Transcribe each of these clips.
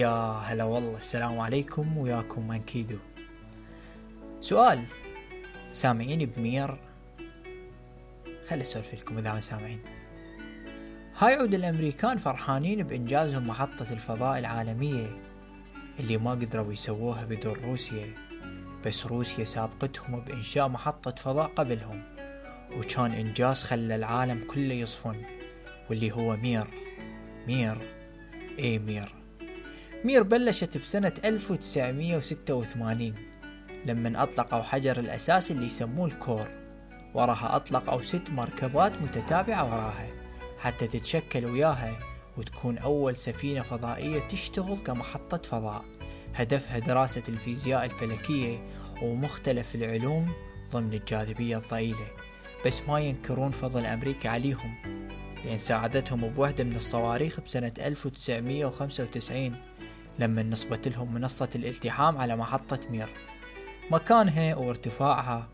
يا هلا والله السلام عليكم وياكم منكيدو سؤال سامعين بمير؟ خلي اسولف لكم إذا ما سامعين. هاي عود الأمريكان فرحانين بإنجازهم محطة الفضاء العالمية اللي ما قدروا يسووها بدون روسيا بس روسيا سابقتهم بإنشاء محطة فضاء قبلهم وكان إنجاز خلى العالم كله يصفن واللي هو مير. مير؟ إيه مير. مير بلشت بسنة 1986 لما أطلقوا حجر الأساس اللي يسموه ال core. وراها أطلقوا ست مركبات متتابعة وراها حتى تتشكل وياها وتكون أول سفينة فضائية تشتغل كمحطة فضاء. هدفها دراسة الفيزياء الفلكية ومختلف العلوم ضمن الجاذبية الضئيلة. بس ما ينكرون فضل أمريكا عليهم لأن ساعدتهم بوحدة من الصواريخ بسنة 1995 لما نصبت لهم منصة الالتحام على محطة مير. مكانها وارتفاعها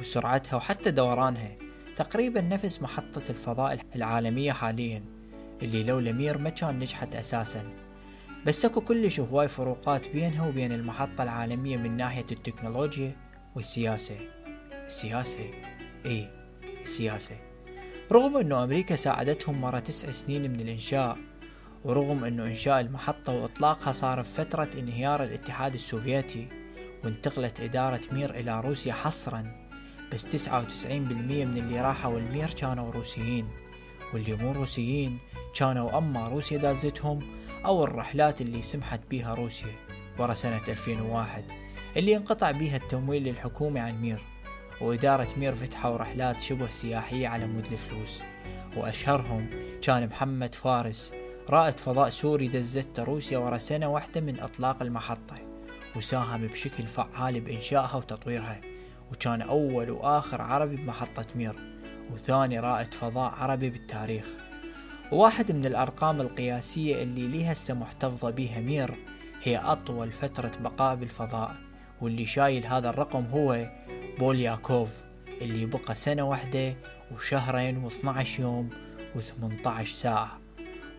وسرعتها وحتى دورانها تقريبا نفس محطة الفضاء العالمية حاليا اللي لولا مير ما كان نجحت أساسا. بس أكو كلش هواي فروقات بينها وبين المحطة العالمية من ناحية التكنولوجيا والسياسة. السياسة؟ إيه السياسة. رغم إنه أمريكا ساعدتهم مرة تسع سنين من الإنشاء ورغم انه إنشاء المحطة وإطلاقها صار في فترة انهيار الاتحاد السوفيتي وانتقلت إدارة مير إلى روسيا حصرا بس تسعة وتسعين بالمية من اللي راحوا المير كانوا روسيين. واللي مو روسيين كانوا أما روسيا دازتهم أو الرحلات اللي سمحت بيها روسيا ورا سنة 2001 اللي انقطع بيها التمويل للحكومة عن مير. وإدارة مير فتحوا رحلات شبه سياحية على مود الفلوس. وأشهرهم كان محمد فارس رائد فضاء سوري دزته روسيا ورا سنة واحدة من إطلاق المحطة وساهم بشكل فعال بإنشائها وتطويرها وكان أول وآخر عربي بمحطة مير وثاني رائد فضاء عربي بالتاريخ. وواحد من الأرقام القياسية اللي ليها هسه محتفظة بيها مير هي أطول فترة بقاء بالفضاء واللي شايل هذا الرقم هو بولياكوف اللي بقى سنة واحدة وشهرين و12 يوم و18 ساعة.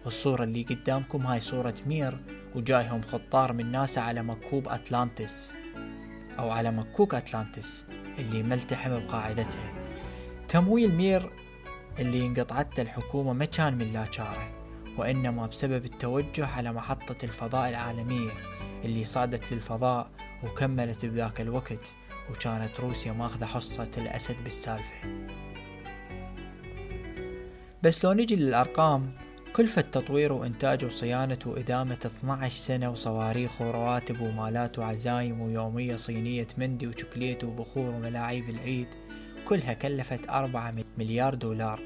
والصورة اللي قدامكم هاي صورة مير وجايهم خطار من ناسا على مكوب أتلانتس أو على مكوك أتلانتس اللي ملتحم بقاعدتها تمويل مير اللي انقطعته الحكومة ما كان من لا شاره وإنما بسبب التوجه على محطة الفضاء العالمية اللي صعدت للفضاء وكملت بذاك الوقت وكانت روسيا ماخذة حصة الأسد بالسالفة. بس لو نجي للأرقام كلفة تطوير وإنتاج وصيانة وإدامة 12 سنة وصواريخ ورواتب ومالات وعزايم ويومية صينية مندي وشوكليت وبخور وملاعيب العيد كلها كلفت أربعة مليار دولار.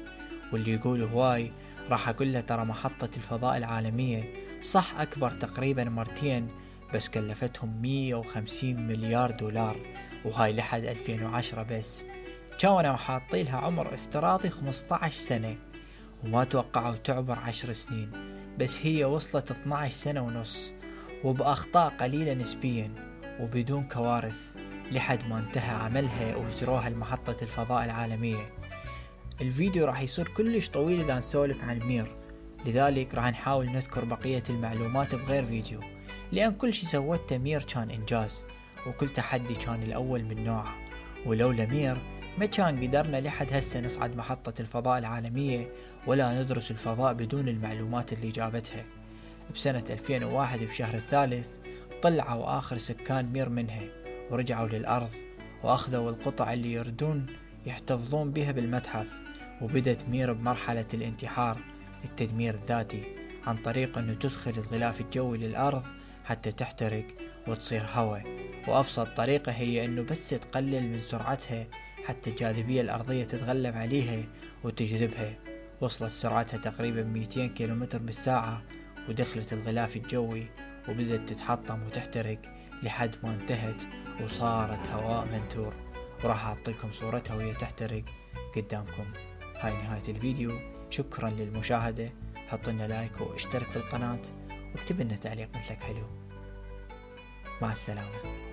واللي يقول هواي راح أقول له ترى محطة الفضاء العالمية صح أكبر تقريبا مرتين بس كلفتهم 150 مليار دولار. وهاي لحد 2010 بس. كانوا حاطين لها عمر افتراضي 15 سنة؟ وما توقعوا تعبر 10 سنين بس هي وصلت 12 سنة ونص وبأخطاء قليلة نسبيا وبدون كوارث لحد ما انتهى عملها وهجروها لمحطة الفضاء العالمية. الفيديو راح يصير كلش طويل إذا نسولف عن مير لذلك راح نحاول نذكر بقية المعلومات بغير فيديو. لأن كل شي سوته مير كان إنجاز وكل تحدي كان الأول من نوعه. ولولا مير ما كان قدرنا لحد هسه نصعد محطة الفضاء العالمية ولا ندرس الفضاء بدون المعلومات اللي جابتها. بسنة 2001 بشهر الثالث طلعوا آخر سكان مير منها ورجعوا للأرض وأخذوا القطع اللي يردون يحتفظون بها بالمتحف وبدت مير بمرحلة الانتحار التدمير الذاتي عن طريق أنه تدخل الغلاف الجوي للأرض حتى تحترق وتصير هواء. وأبسط طريقة هي أنه بس تقلل من سرعتها حتى الجاذبية الأرضية تتغلب عليها وتجذبها. وصلت سرعتها تقريبا 200 كيلومتر بالساعة ودخلت الغلاف الجوي وبدأت تتحطم وتحترق لحد ما انتهت وصارت هواء منثور. وراح أعطيكم صورتها وهي تحترق قدامكم. هاي نهاية الفيديو. شكرا للمشاهدة. حط لنا لايك واشترك في القناة. واكتب لنا تعليق مثلك حلو. مع السلامة.